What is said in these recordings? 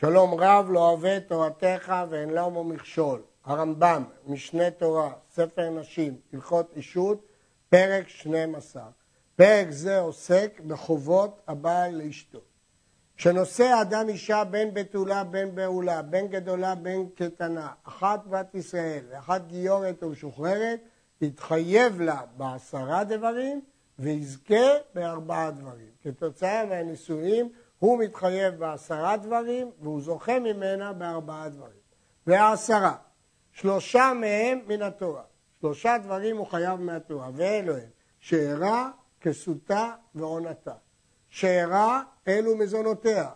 שלום רב לא אוהב תורתך ואין למו מכשול. הרמב"ם, משנה תורה, ספר נשים, הלכות אישות, פרק 12. פרק זה עוסק בחובות הבעל לאשתו. כשנושא אדם אישה בין בתולה בין בעולה, בין גדולה בין קטנה, אחת בת ישראל ואחת גיורת ומשוחררת, יתחייב לה בעשרה דברים ויזכה בארבעה דברים. כתוצאה מהנישואים הוא מתחייב בעשרה דברים והוא זוכה ממנה בארבעה דברים. והעשרה, שלושה מהם מן התורה. שלושה דברים הוא חייב מהתורה, ואלו הם שארה, כסותה ועונתה. שארה אלו מזונותיה,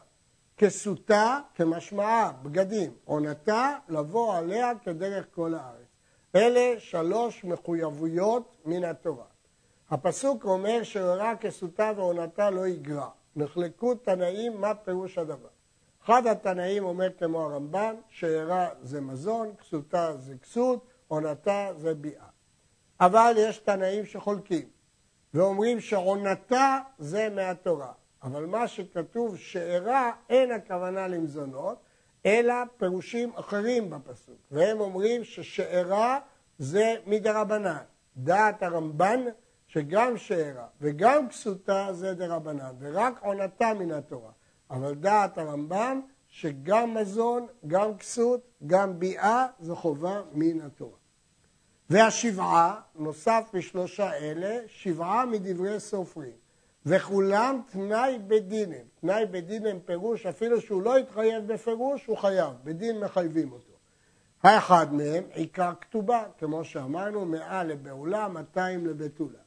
כסותה כמשמעה, בגדים, עונתה לבוא עליה כדרך כל הארץ. אלה שלוש מחויבויות מן התורה. הפסוק אומר שארה כסותה ועונתה לא יגרע. נחלקו תנאים מה פירוש הדבר. אחד התנאים אומר כמו הרמב"ן, שארה זה מזון, כסותה זה כסות, עונתה זה ביאה. אבל יש תנאים שחולקים, ואומרים שעונתה זה מהתורה. אבל מה שכתוב שארה אין הכוונה למזונות, אלא פירושים אחרים בפסוק. והם אומרים ששארה זה מדרבנן. דעת הרמב"ן שגם שארה וגם כסותה זה דרבנן, ורק עונתה מן התורה. אבל דעת הרמב"ם שגם מזון, גם כסות, גם ביאה, זו חובה מן התורה. והשבעה, נוסף משלושה אלה, שבעה מדברי סופרים. וכולם תנאי בדין הם. תנאי בדין הם פירוש, אפילו שהוא לא התחייב בפירוש, הוא חייב, בדין מחייבים אותו. האחד מהם עיקר כתובה, כמו שאמרנו, מאה לבעולה, מאתיים לבתולה.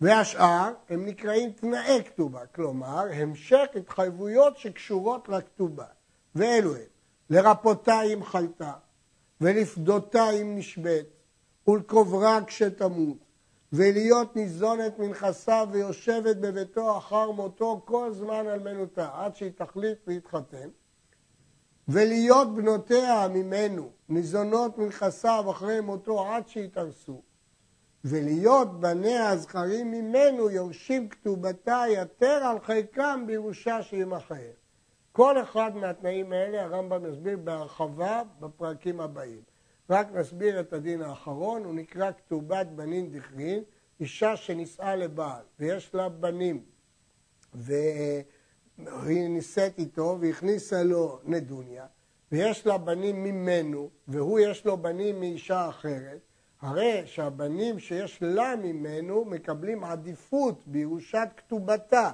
והשאר הם נקראים תנאי כתובה, כלומר המשך התחייבויות שקשורות לכתובה. ואלו הם, לרפותה אם חלתה, ולפדותה אם נשבית, ולקוברה כשתמות, ולהיות ניזונת מנכסה ויושבת בביתו אחר מותו כל זמן על מנותה, עד שהיא תחליט להתחתן, ולהיות בנותיה ממנו ניזונות מנכסיו אחרי מותו עד שיתארסו, ולהיות בניה הזכרים ממנו יורשים כתובתה יתר על חלקם בירושה שימכר. כל אחד מהתנאים האלה הרמב"ם מסביר בהרחבה בפרקים הבאים. רק נסביר את הדין האחרון, הוא נקרא כתובת בנין דכרין, אישה שנישאה לבעל ויש לה בנים והיא נישאת איתו והכניסה לו נדוניה ויש לה בנים ממנו והוא יש לו בנים מאישה אחרת הרי שהבנים שיש לה ממנו מקבלים עדיפות בירושת כתובתה,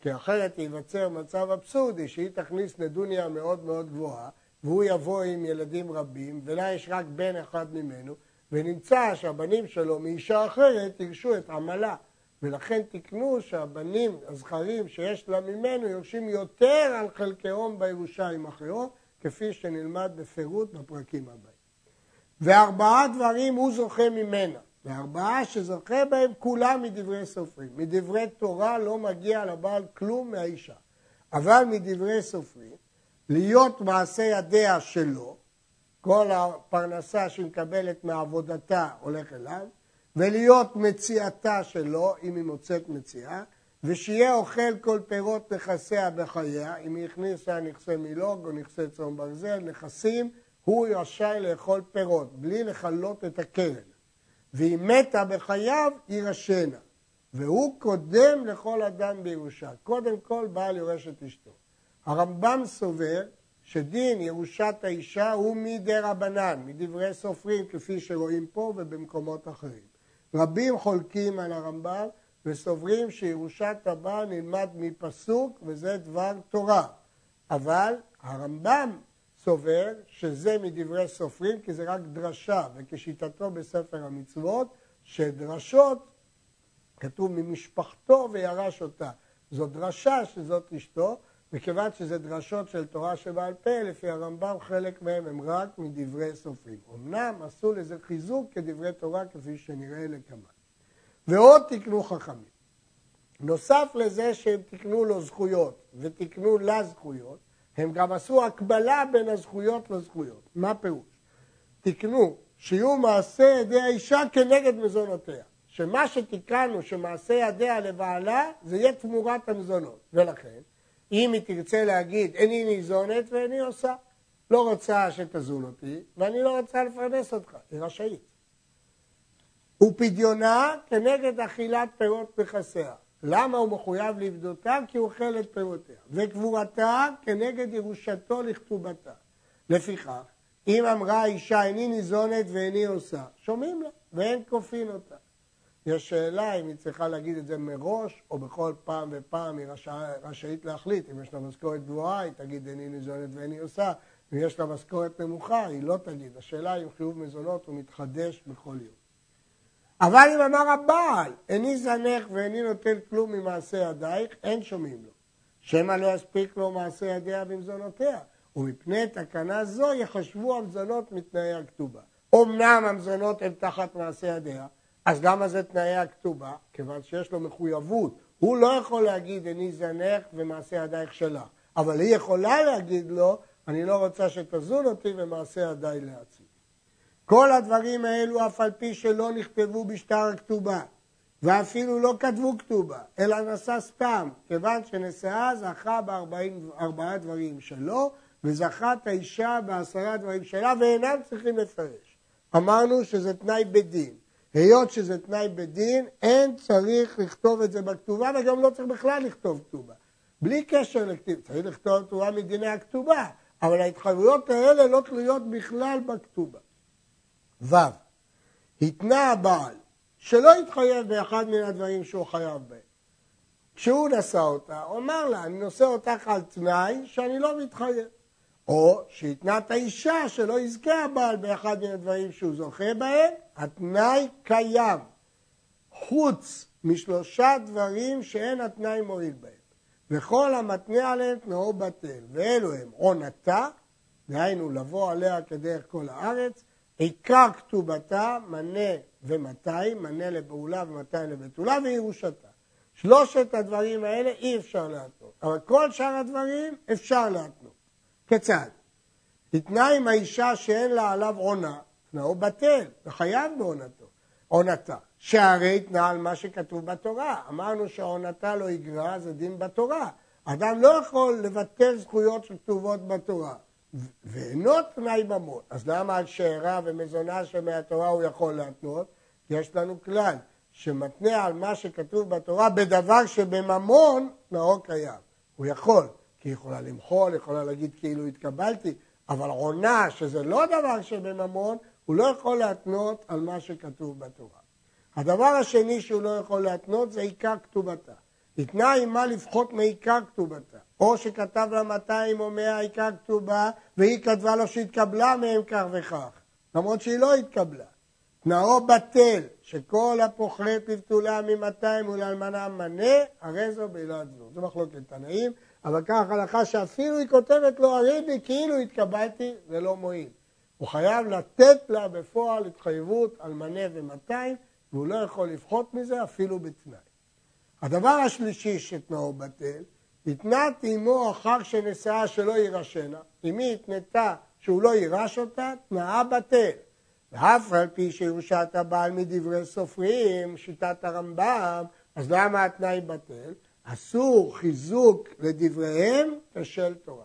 כי אחרת ייווצר מצב אבסורדי שהיא תכניס נדוניה מאוד מאוד גבוהה והוא יבוא עם ילדים רבים ולה יש רק בן אחד ממנו ונמצא שהבנים שלו מאישה אחרת ירשו את עמלה ולכן תקנו שהבנים הזכרים שיש לה ממנו יורשים יותר על חלקי הום בירושה עם אחרות כפי שנלמד בפירוט בפרקים הבאים. וארבעה דברים הוא זוכה ממנה, וארבעה שזוכה בהם כולם מדברי סופרים. מדברי תורה לא מגיע לבעל כלום מהאישה, אבל מדברי סופרים, להיות מעשה ידיה שלו, כל הפרנסה שהיא מקבלת מעבודתה הולך אליו, ולהיות מציאתה שלו, אם היא מוצאת מציאה, ושיהיה אוכל כל פירות נכסיה בחייה, אם היא הכניסה נכסי מילוג או נכסי צאן ברזל, נכסים הוא רשאי לאכול פירות, בלי לכלות את הקרן. והיא מתה בחייו, יירשנה. והוא קודם לכל אדם בירושה. קודם כל בעל יורש את אשתו. הרמב"ם סובר שדין ירושת האישה הוא מדי רבנן, מדברי סופרים, כפי שרואים פה ובמקומות אחרים. רבים חולקים על הרמב"ם וסוברים שירושת הבעל נלמד מפסוק וזה דבר תורה. אבל הרמב"ם סובר שזה מדברי סופרים כי זה רק דרשה, וכשיטתו בספר המצוות, שדרשות, כתוב ממשפחתו וירש אותה. זו דרשה שזאת אשתו, מכיוון שזה דרשות של תורה שבעל פה, לפי הרמב"ם חלק מהם הם רק מדברי סופרים. אמנם עשו לזה חיזוק כדברי תורה כפי שנראה לקמן. ועוד תקנו חכמים. נוסף לזה שהם תקנו לו זכויות ותקנו לה זכויות, הם גם עשו הקבלה בין הזכויות לזכויות. מה פירוש? תקנו שיהיו מעשה ידי האישה כנגד מזונותיה. שמה שתיקנו שמעשה ידיה לבעלה, זה יהיה תמורת המזונות. ולכן, אם היא תרצה להגיד, איני ניזונת ואיני עושה. לא רוצה שתזון אותי, ואני לא רוצה לפרנס אותך, היא רשאית. ופדיונה כנגד אכילת פירות נכסיה. למה הוא מחויב לבדותה? כי הוא אוכל את פירותיה. וקבורתה כנגד ירושתו לכתובתה. לפיכך, אם אמרה האישה איני ניזונת ואיני עושה, שומעים לה ואין כופין אותה. יש שאלה אם היא צריכה להגיד את זה מראש, או בכל פעם ופעם היא רשא, רשאית להחליט. אם יש לה משכורת גבוהה, היא תגיד איני ניזונת ואיני עושה. אם יש לה משכורת נמוכה, היא לא תגיד. השאלה אם חיוב מזונות הוא מתחדש בכל יום. אבל אם אמר הבעל, איני זנך ואיני נוטל כלום ממעשה ידייך, אין שומעים לו. שמא לא יספיק לו מעשה ידיה במזונותיה, ומפני תקנה זו יחשבו המזונות מתנאי הכתובה. אמנם המזונות הן תחת מעשה ידיה, אז למה זה תנאי הכתובה? כיוון שיש לו מחויבות. הוא לא יכול להגיד איני זנך ומעשה ידייך שלה, אבל היא יכולה להגיד לו, אני לא רוצה שתזון אותי ומעשה ידיי לעצמי. כל הדברים האלו אף על פי שלא נכתבו בשטר הכתובה, ואפילו לא כתבו כתובה, אלא נשא סתם, כיוון שנשאה זכה בארבעה דברים שלו, וזכה את האישה בעשרה דברים שלה, ואינם צריכים לפרש. אמרנו שזה תנאי בדין. היות שזה תנאי בדין, אין צריך לכתוב את זה בכתובה, וגם לא צריך בכלל לכתוב כתובה. בלי קשר לכתיב, צריך לכתוב כתובה מדיני הכתובה, אבל ההתחייבויות האלה לא תלויות בכלל בכתובה. ו. התנה הבעל שלא יתחייב באחד מן הדברים שהוא חייב בהם. כשהוא נשא אותה, הוא אמר לה, אני נושא אותך על תנאי שאני לא מתחייב. או שהתנה את האישה שלא יזכה הבעל באחד מן הדברים שהוא זוכה בהם, התנאי קיים, חוץ משלושה דברים שאין התנאי מועיל בהם. וכל המתנה עליהם תנאו בטל, ואלו הם עונתה, דהיינו לבוא עליה כדרך כל הארץ, עיקר כתובתה, מנה ומתי, מנה לפעולה ומתי לבתולה, וירושתה. שלושת הדברים האלה אי אפשר להתנות, אבל כל שאר הדברים אפשר להתנות. כיצד? התנה עם האישה שאין לה עליו עונה, תנאו בטל, וחייב בעונתו, עונתה. שהרי תנא על מה שכתוב בתורה. אמרנו שעונתה לא יגרע, זה דין בתורה. אדם לא יכול לבטל זכויות שכתובות בתורה. ואינו תנאי ממון. אז למה על שארה ומזונה שמהתורה הוא יכול להתנות? יש לנו כלל, שמתנה על מה שכתוב בתורה בדבר שבממון תנאו קיים. הוא יכול, כי היא יכולה למחול, יכולה להגיד כאילו התקבלתי, אבל עונה, שזה לא דבר שבממון, הוא לא יכול להתנות על מה שכתוב בתורה. הדבר השני שהוא לא יכול להתנות זה עיקר כתובתה. התנה עימה לפחות מעיקר כתובתה. או שכתב לה 200 או 100 עיקר כתובה, והיא כתבה לו שהתקבלה מהם כך וכך, למרות שהיא לא התקבלה. תנאו בטל, שכל הפוחלט לבתולה מ-200 ולאלמנה מנה, הרי זו בעילת זנות. זו מחלוקת תנאים, אבל כך הלכה שאפילו היא כותבת לו, הרי בי כאילו התקבלתי, זה לא מועיל. הוא חייב לתת לה בפועל התחייבות על מנה ו-200, והוא לא יכול לפחות מזה אפילו בתנאי. הדבר השלישי שתנאו בטל, התנת עמו אחר שנשאה שלא יירשנה. אם היא התנתה שהוא לא יירש אותה, תנאה בטל. ואף על פי שירושת הבעל מדברי סופרים, שיטת הרמב"ם, אז למה התנאי בטל? אסור חיזוק לדבריהם כשל תורה.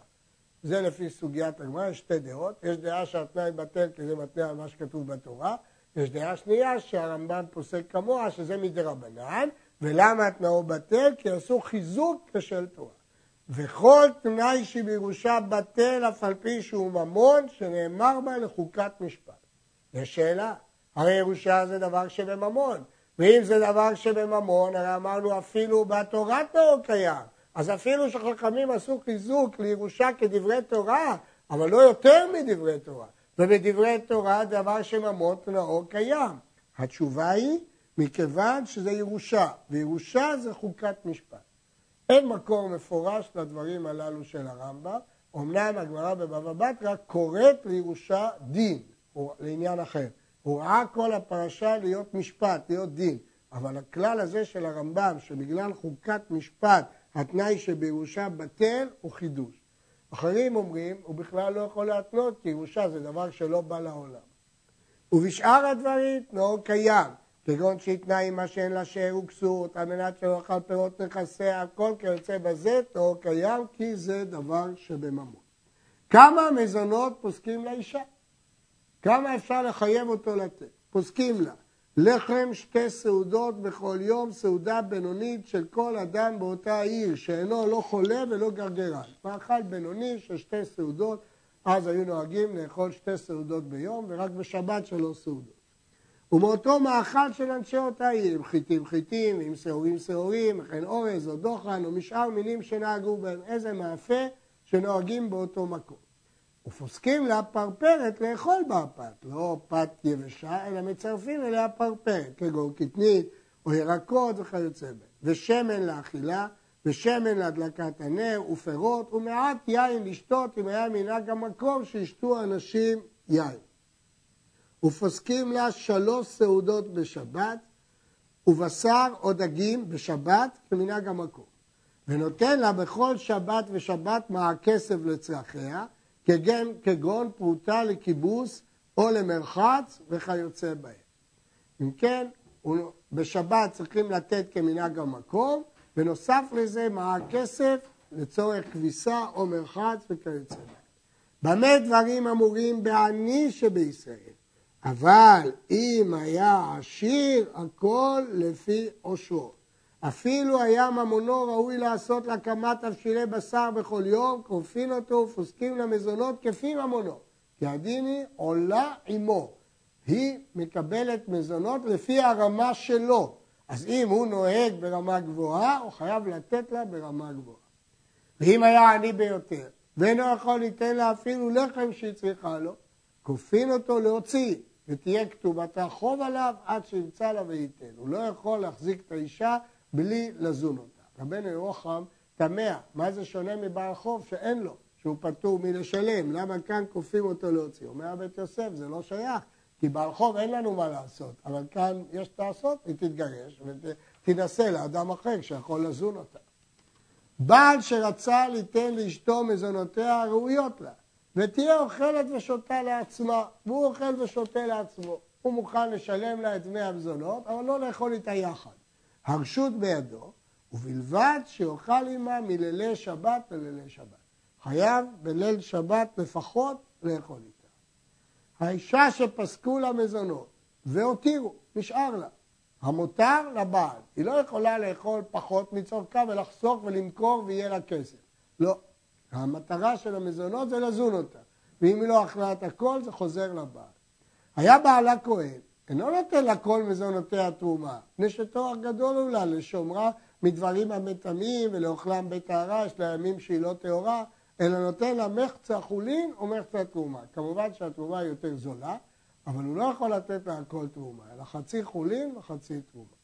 זה לפי סוגיית הגמרא, יש שתי דעות. יש דעה שהתנאי בטל כי זה מתנה על מה שכתוב בתורה. יש דעה שנייה שהרמב"ם פוסק כמוה, שזה מדרבנן, ולמה התנאו בטל? כי עשו חיזוק כשל תורה. וכל תנאי שבירושה בטל אף על פי שהוא ממון, שנאמר בה לחוקת משפט. יש שאלה, הרי ירושה זה דבר שבממון, ואם זה דבר שבממון, הרי אמרנו אפילו בתורת נאור קיים. אז אפילו שחכמים עשו חיזוק לירושה כדברי תורה, אבל לא יותר מדברי תורה. ובדברי תורה דבר שממון תנאו קיים. התשובה היא, מכיוון שזה ירושה, וירושה זה חוקת משפט. אין מקור מפורש לדברים הללו של הרמב"ם, אמנם הגמרא בבבא בתרא קוראת לירושה דין, לעניין אחר. הוא ראה כל הפרשה להיות משפט, להיות דין, אבל הכלל הזה של הרמב"ם, שבגלל חוקת משפט התנאי שבירושה בטל, הוא חידוש. אחרים אומרים, הוא בכלל לא יכול להתנות, כי ירושה זה דבר שלא בא לעולם. ובשאר הדברים תנאו קיים, כגון שהתנה עמה שאין לה שאר וכסות, על מנת שלא אכל פירות נכסיה, הכל כיוצא בזה, תור קיים, כי זה דבר שבממון. כמה מזונות פוסקים לאישה? כמה אפשר לחייב אותו לתת? פוסקים לה לחם שתי סעודות בכל יום, סעודה בינונית של כל אדם באותה עיר, שאינו לא חולה ולא גרגרן. מאכל בינוני של שתי סעודות, אז היו נוהגים לאכול שתי סעודות ביום, ורק בשבת שלוש סעודות. ומאותו מאכל של אנשי אותה עיר, עם חיטים חיטים, עם שעורים שעורים, וכן אורז או דוחן, או משאר מינים שנהגו בהם, איזה מאפה שנוהגים באותו מקום. ופוסקים לה פרפרת לאכול בה פת, לא פת יבשה, אלא מצרפים אליה פרפרת, כגון קטנית או ירקות וכיוצא בהם, ושמן לאכילה, ושמן להדלקת הנר, ופירות, ומעט יין לשתות, אם היה מנהג המקום שישתו אנשים יין. ופוסקים לה שלוש סעודות בשבת, ובשר או דגים בשבת כמנהג המקום. ונותן לה בכל שבת ושבת מה הכסף לצרכיה, כגון, כגון פרוטה לכיבוס או למרחץ וכיוצא בהם. אם כן, בשבת צריכים לתת כמנהג המקום, ונוסף לזה מה הכסף לצורך כביסה או מרחץ וכיוצא בהם. במה דברים אמורים בעני שבישראל? אבל אם היה עשיר, הכל לפי עושרו. אפילו היה ממונו ראוי לעשות להקמת תבשילי בשר בכל יום, כופין אותו ופוסקים למזונות כפי ממונו. כי הדין היא עולה עמו. היא מקבלת מזונות לפי הרמה שלו. אז אם הוא נוהג ברמה גבוהה, הוא חייב לתת לה ברמה גבוהה. ואם היה עני ביותר, ואינו יכול ליתן לה אפילו לחם שהיא צריכה לו, כופין אותו להוציא, ותהיה כתובתה חוב עליו עד שימצא לה וייתן. הוא לא יכול להחזיק את האישה בלי לזון אותה. רבנו ירוחם תמה, מה זה שונה מבעל חוב שאין לו, שהוא פטור מלשלם, למה כאן כופים אותו להוציא? אומר בית יוסף, זה לא שייך, כי בעל חוב אין לנו מה לעשות, אבל כאן יש לעשות, היא תתגרש ותינשא לאדם אחר שיכול לזון אותה. בעל שרצה ליתן לאשתו מזונותיה הראויות לה, ותהיה אוכלת ושותה לעצמה, והוא אוכל ושותה לעצמו. הוא מוכן לשלם לה את דמי המזונות, אבל לא לאכול איתה יחד. הרשות בידו, ובלבד שיאכל עמה מלילי שבת ללילי שבת. חייב בליל שבת לפחות לאכול איתה. האישה שפסקו לה מזונות והותירו, נשאר לה. המותר לבעל. היא לא יכולה לאכול פחות מצורכה ולחסוך ולמכור ויהיה לה כסף. לא. המטרה של המזונות זה לזון אותה. ואם היא לא אכלה את הכל, זה חוזר לבעל. היה בעלה כהן, אינו נותן לה כל מזונותיה תרומה, מפני שתואר גדול הוא לה לשומרה מדברים המטמאים ולאוכלם בטהרה, יש לה ימים שהיא לא טהורה, אלא נותן לה מחצה חולין או מחצה תרומה. כמובן שהתרומה היא יותר זולה, אבל הוא לא יכול לתת לה הכל תרומה, אלא חצי חולין וחצי תרומה.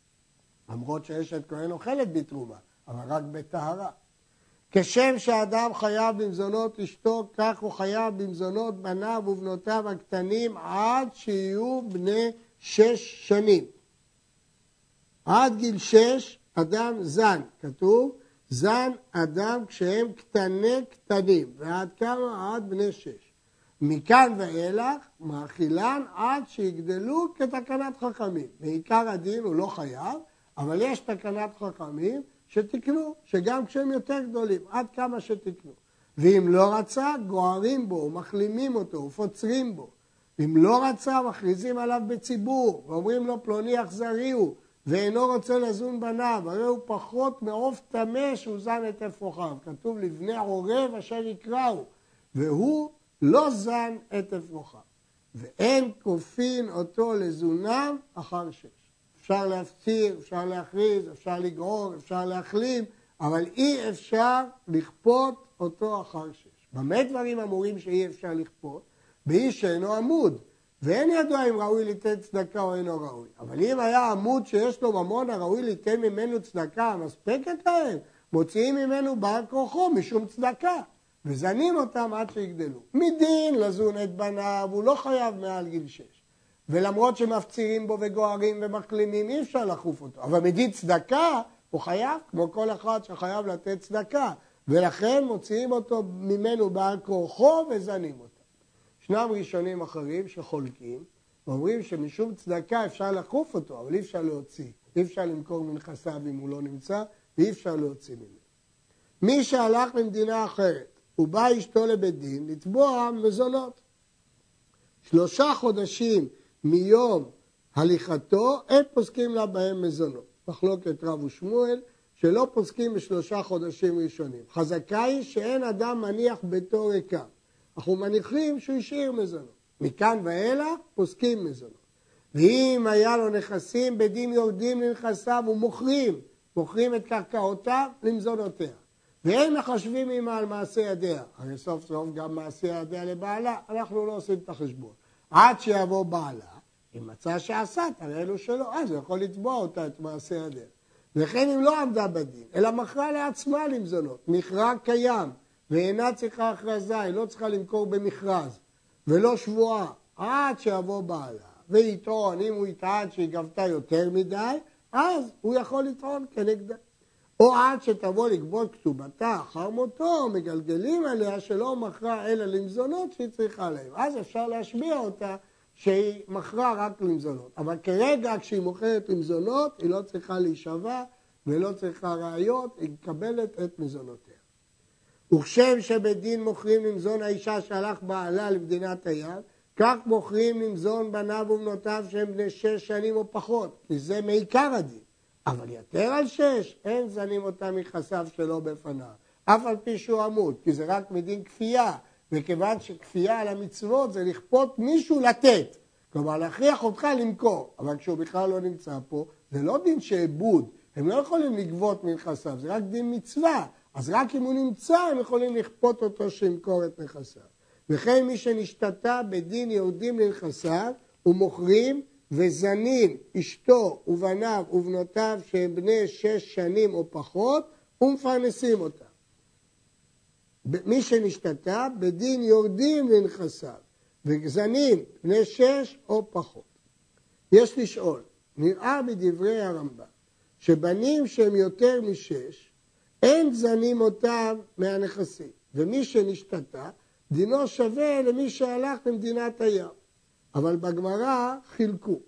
למרות שאשת כהן אוכלת בתרומה, אבל רק בטהרה. כשם שאדם חייב במזונות אשתו, כך הוא חייב במזונות בניו ובנותיו הקטנים עד שיהיו בני שש שנים. עד גיל שש אדם זן, כתוב, זן אדם כשהם קטני קטנים, ועד כמה? עד בני שש. מכאן ואילך מאכילן עד שיגדלו כתקנת חכמים. בעיקר הדין הוא לא חייב, אבל יש תקנת חכמים שתקנו, שגם כשהם יותר גדולים, עד כמה שתקנו. ואם לא רצה, גוערים בו, מחלימים אותו, ופוצרים בו. ואם לא רצה, מכריזים עליו בציבור, ואומרים לו פלוני אכזרי הוא, ואינו רוצה לזון בניו, הרי הוא פחות מעוף טמא שהוא זן את אפרוחיו. כתוב לבני עורב אשר יקראו, והוא לא זן את אפרוחיו. ואין כופין אותו לזונם אחר שש. אפשר להפציר, אפשר להכריז, אפשר לגרור, אפשר להחלים, אבל אי אפשר לכפות אותו אחר שש. במה דברים אמורים שאי אפשר לכפות? באיש שאינו עמוד, ואין ידוע אם ראוי ליתן צדקה או אינו ראוי. אבל אם היה עמוד שיש לו ממון הראוי ליתן ממנו צדקה מספקת להם, מוציאים ממנו בר כוחו משום צדקה, וזנים אותם עד שיגדלו. מדין לזון את בניו, הוא לא חייב מעל גיל שש. ולמרות שמפצירים בו וגוערים ומקלימים, אי אפשר לחוף אותו. אבל מדין צדקה, הוא חייב, כמו כל אחד שחייב לתת צדקה. ולכן מוציאים אותו ממנו בעל כורחו וזנים אותו. ישנם ראשונים אחרים שחולקים אומרים שמשום צדקה אפשר לחוף אותו, אבל אי אפשר להוציא. אי אפשר למכור מנכסיו אם הוא לא נמצא, ואי אפשר להוציא ממנו. מי שהלך למדינה אחרת ובא אשתו לבית דין, לתבוע מזונות. שלושה חודשים מיום הליכתו, אין פוסקים לה בהם מזונות. מחלוקת רב ושמואל, שלא פוסקים בשלושה חודשים ראשונים. חזקה היא שאין אדם מניח ביתו ריקה. אנחנו מניחים שהוא השאיר מזונות. מכאן ואילך פוסקים מזונות. ואם היה לו נכסים, בדין יורדים לנכסיו ומוכרים, מוכרים את קרקעותיו למזונותיה. ואין מחשבים עמה על מעשה ידיה. הרי סוף סוף גם מעשה ידיה לבעלה, אנחנו לא עושים את החשבון. עד שיבוא בעלה, אם מצא שעשת, הרי אלו שלא, אז הוא יכול לתבוע אותה את מעשה ידיה. וכן אם לא עמדה בדין, אלא מכרה לעצמה למזונות, מכרה קיים, ואינה צריכה הכרזה, היא לא צריכה למכור במכרז, ולא שבועה, עד שיבוא בעלה, ויטעון, אם הוא יטען שהיא גבתה יותר מדי, אז הוא יכול לטעון כנגדה. או עד שתבוא לגבות כתובתה אחר מותו, מגלגלים עליה שלא מכרה אלא למזונות שהיא צריכה להם. אז אפשר להשמיע אותה שהיא מכרה רק למזונות. אבל כרגע כשהיא מוכרת למזונות, היא לא צריכה להישבע ולא צריכה ראיות, היא מקבלת את מזונותיה. וכשם שבדין מוכרים למזון האישה שהלך בעלה למדינת הים, כך מוכרים למזון בניו ובנותיו שהם בני שש שנים או פחות, כי זה מעיקר הדין. אבל יתר על שש, אין זנים אותם מחסיו שלא בפניו. אף על פי שהוא עמוד, כי זה רק מדין כפייה, וכיוון שכפייה על המצוות זה לכפות מישהו לתת. כלומר, להכריח אותך למכור, אבל כשהוא בכלל לא נמצא פה, זה לא דין שעבוד, הם לא יכולים לגבות מנכסיו, זה רק דין מצווה. אז רק אם הוא נמצא, הם יכולים לכפות אותו שימכור את נכסיו. וכן מי שנשתתה בדין יהודים לנכסיו ומוכרים וזנים אשתו ובניו ובנותיו שהם בני שש שנים או פחות ומפרנסים אותם. מי שנשתתה בדין יורדים לנכסיו וזנים בני שש או פחות. יש לשאול, נראה מדברי הרמב"ם שבנים שהם יותר משש אין זנים אותם מהנכסים ומי שנשתתה דינו שווה למי שהלך למדינת הים. אבל בגמרא חילקו.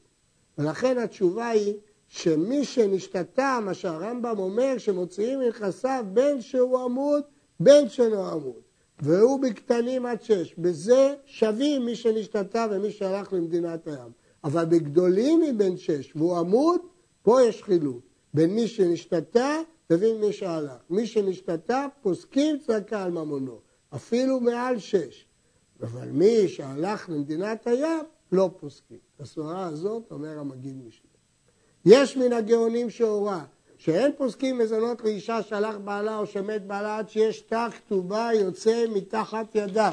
ולכן התשובה היא שמי שנשתתה, מה שהרמב"ם אומר, שמוציאים מנכסיו בין שהוא עמוד, בין שלא עמוד. והוא בקטנים עד שש. בזה שווים מי שנשתתה ומי שהלך למדינת הים. אבל בגדולים מבין שש והוא עמוד, פה יש חילוק. בין מי שנשתתה לבין מי שהלך. מי שנשתתה, פוסקים צדקה על ממונו. אפילו מעל שש. אבל מי שהלך למדינת הים, לא פוסקים. הסברה הזאת אומר המגיד משנה. יש מן הגאונים שהורה שאין פוסקים מזונות לאישה שהלך בעלה או שמת בעלה עד שיש שטר כתובה יוצא מתחת ידה.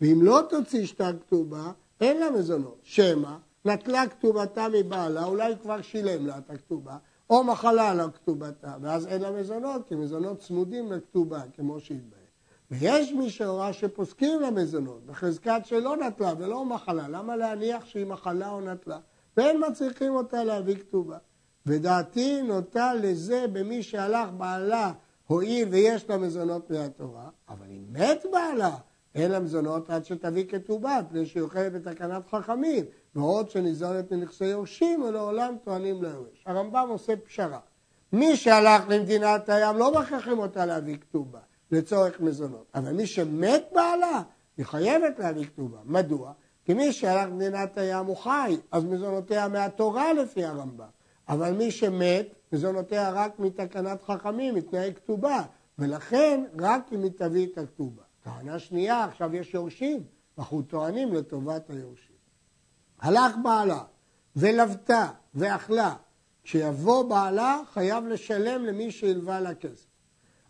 ואם לא תוציא שטר כתובה, אין לה מזונות. שמא נטלה כתובתה מבעלה, אולי כבר שילם לה את הכתובה, או מחלה על כתובתה, ואז אין לה מזונות, כי מזונות צמודים לכתובה, כמו שהתבהר. ויש מי שהורה שפוסקים למזונות, בחזקת שלא נטלה ולא מחלה. למה להניח שהיא מחלה או נטלה? ואין מצריכים אותה להביא כתובה. ודעתי נוטה לזה במי שהלך בעלה, הואיל ויש לה מזונות מהתורה, אבל אם מת בעלה, אין לה מזונות עד שתביא כתובה, מפני שהיא אוכלת בתקנת חכמים, ועוד שניזונת מנכסי יורשים ולעולם טוענים ליורש. הרמב"ם עושה פשרה. מי שהלך למדינת הים לא מכריחים אותה להביא כתובה. לצורך מזונות. אבל מי שמת בעלה, היא חייבת להביא כתובה. מדוע? כי מי שהלך מדינת הים הוא חי, אז מזונותיה מהתורה לפי הרמב"ם. אבל מי שמת, מזונותיה רק מתקנת חכמים, מתנאי כתובה. ולכן, רק אם היא תביא את הכתובה. טענה שנייה, עכשיו יש יורשים, אנחנו טוענים לטובת היורשים. הלך בעלה ולוותה ואכלה, כשיבוא בעלה חייב לשלם למי שהלווה לה כסף.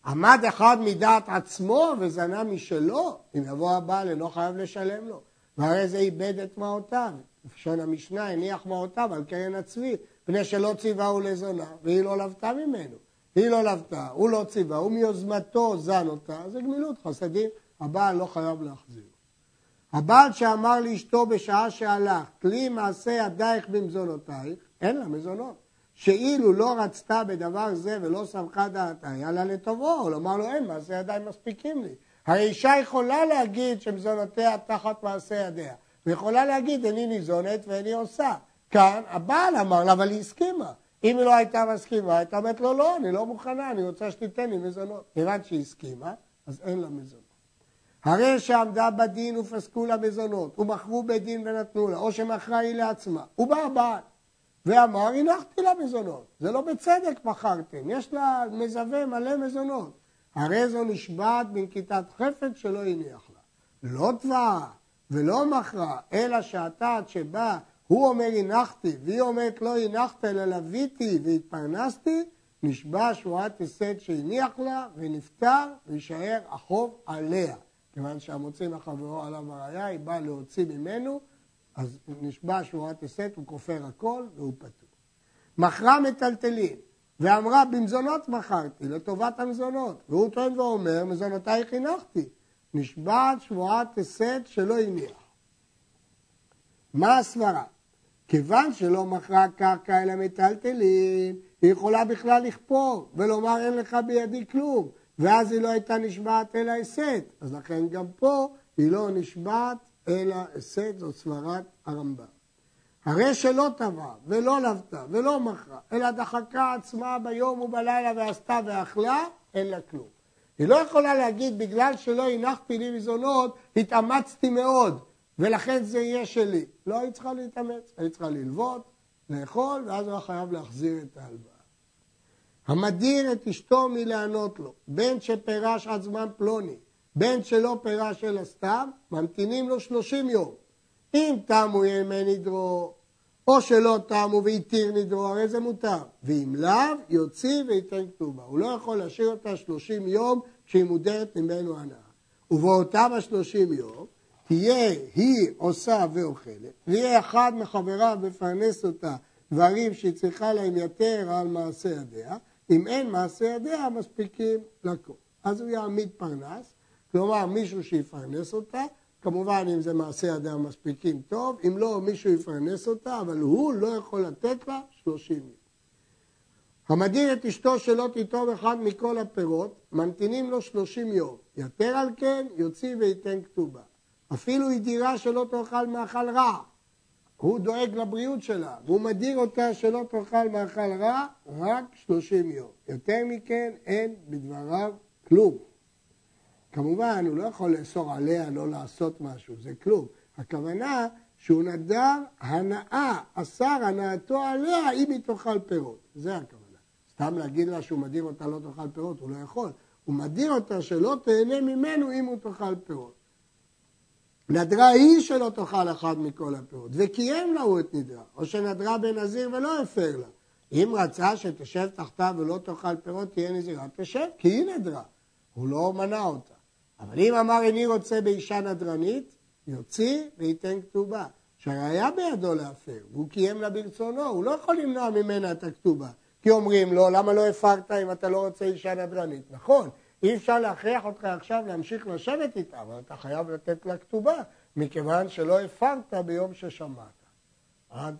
עמד אחד מדעת עצמו וזנה משלו, אם יבוא הבעל אינו חייב לשלם לו. והרי זה איבד את מעותיו. לשון המשנה הניח מעותיו על קרן הצבי, פני שלא ציווהו לזונה, והיא לא לבתה ממנו. היא לא לבתה, הוא לא ציווה, הוא מיוזמתו זן אותה, זה גמילות חסדים, הבעל לא חייב להחזיר. הבעל שאמר לאשתו בשעה שהלך, כלי מעשה ידייך במזונותייך, אין לה מזונות. שאילו לא רצתה בדבר זה ולא סמכה דעתה, היה לה לטובו, או לומר לו אין, מעשה ידיים מספיקים לי. הרי אישה יכולה להגיד שמזונותיה תחת מעשה ידיה, ויכולה להגיד, איני ניזונת ואיני עושה. כאן הבעל אמר לה, אבל היא הסכימה. אם היא לא הייתה מסכימה, הייתה אומרת לו, לא, אני לא מוכנה, אני רוצה שתיתן לי מזונות. כיוון שהיא הסכימה, אז אין לה מזונות. הרי שעמדה בדין ופסקו לה מזונות, ומכרו בדין ונתנו לה, או שמכרה היא לעצמה. הוא בא הבעל, ואמר, הנחתי לה מזונות. זה לא בצדק מכרתם, יש לה מזווה מלא מזונות. הרי זו נשבעת בנקיטת חפץ שלא הניח לה. לא תבעה ולא מכרה, אלא שהתת שבה הוא אומר הנחתי, והיא אומרת לא הנחת אלא לוויתי והתפרנסתי, נשבע שבועת הסד שהניח לה ונפטר ויישאר החוב עליה. כיוון שהמוציא מחברו עליו הראייה, היא באה להוציא ממנו, אז נשבע שבועת הסד, הוא כופר הכל והוא פטור. מכרה מטלטלין, ואמרה במזונות מכרתי, לטובת המזונות, והוא טוען ואומר מזונותייך הנחתי, נשבעת שבועת הסד שלא הניח. מה הסברה? כיוון שלא מכרה קרקע אלא מטלטלין, היא יכולה בכלל לכפור ולומר אין לך בידי כלום, ואז היא לא הייתה נשבעת אלא הסת. אז לכן גם פה היא לא נשבעת אלא הסת, זאת סברת הרמב"ם. הרי שלא טבעה ולא לבתה ולא מכרה, אלא דחקה עצמה ביום ובלילה ועשתה ואכלה, אין לה כלום. היא לא יכולה להגיד, בגלל שלא הנחתי לי מזונות, התאמצתי מאוד, ולכן זה יהיה שלי. לא, היא צריכה להתאמץ, היא צריכה ללוות, לאכול, ואז הוא חייב להחזיר את ההלוואה. המדיר את אשתו מלענות לו, בין שפירש עד זמן פלוני, בין שלא פירש אלא סתם, ממתינים לו שלושים יום. אם תמו ימי נדרו, או שלא תמו והתיר נדרו, הרי זה מותר. ואם לאו, יוציא וייתן כתובה. הוא לא יכול להשאיר אותה שלושים יום כשהיא מודרת ממנו הנאה. ובאותם השלושים יום, תהיה היא עושה ואוכלת, ויהיה אחד מחבריו מפרנס אותה דברים שהיא צריכה להם יתר על מעשה ידיה, אם אין מעשה ידיה מספיקים לכל. אז הוא יעמיד פרנס, כלומר מישהו שיפרנס אותה, כמובן אם זה מעשה ידיה מספיקים טוב, אם לא מישהו יפרנס אותה, אבל הוא לא יכול לתת לה שלושים יום. המדיר את אשתו שלא תיטוב אחד מכל הפירות, ממתינים לו שלושים יום. יתר על כן, יוציא וייתן כתובה. אפילו היא דירה שלא תאכל מאכל רע. הוא דואג לבריאות שלה, והוא מדיר אותה שלא תאכל מאכל רע רק שלושים יום. יותר מכן אין בדבריו כלום. כמובן, הוא לא יכול לאסור עליה לא לעשות משהו, זה כלום. הכוונה שהוא נדר הנאה, אסר הנאתו עליה אם היא תאכל פירות. זה הכוונה. סתם להגיד לה שהוא מדיר אותה לא תאכל פירות, הוא לא יכול. הוא מדיר אותה שלא תהנה ממנו אם הוא תאכל פירות. נדרה היא שלא תאכל אחד מכל הפירות, וקיים לה את נדרה, או שנדרה בנזיר ולא הפר לה. אם רצה שתשב תחתיו ולא תאכל פירות, תהיה נזירה, תשב, כי היא נדרה. הוא לא מנע אותה. אבל אם אמר איני רוצה באישה נדרנית, יוציא וייתן כתובה. שהראיה בידו להפר, והוא קיים לה ברצונו, הוא לא יכול למנוע ממנה את הכתובה. כי אומרים לו, למה לא הפרת אם אתה לא רוצה אישה נדרנית? נכון, אי אפשר להכריח אותך עכשיו להמשיך לשבת איתה, אבל אתה חייב לתת לה כתובה, מכיוון שלא הפרת ביום ששמעת. עד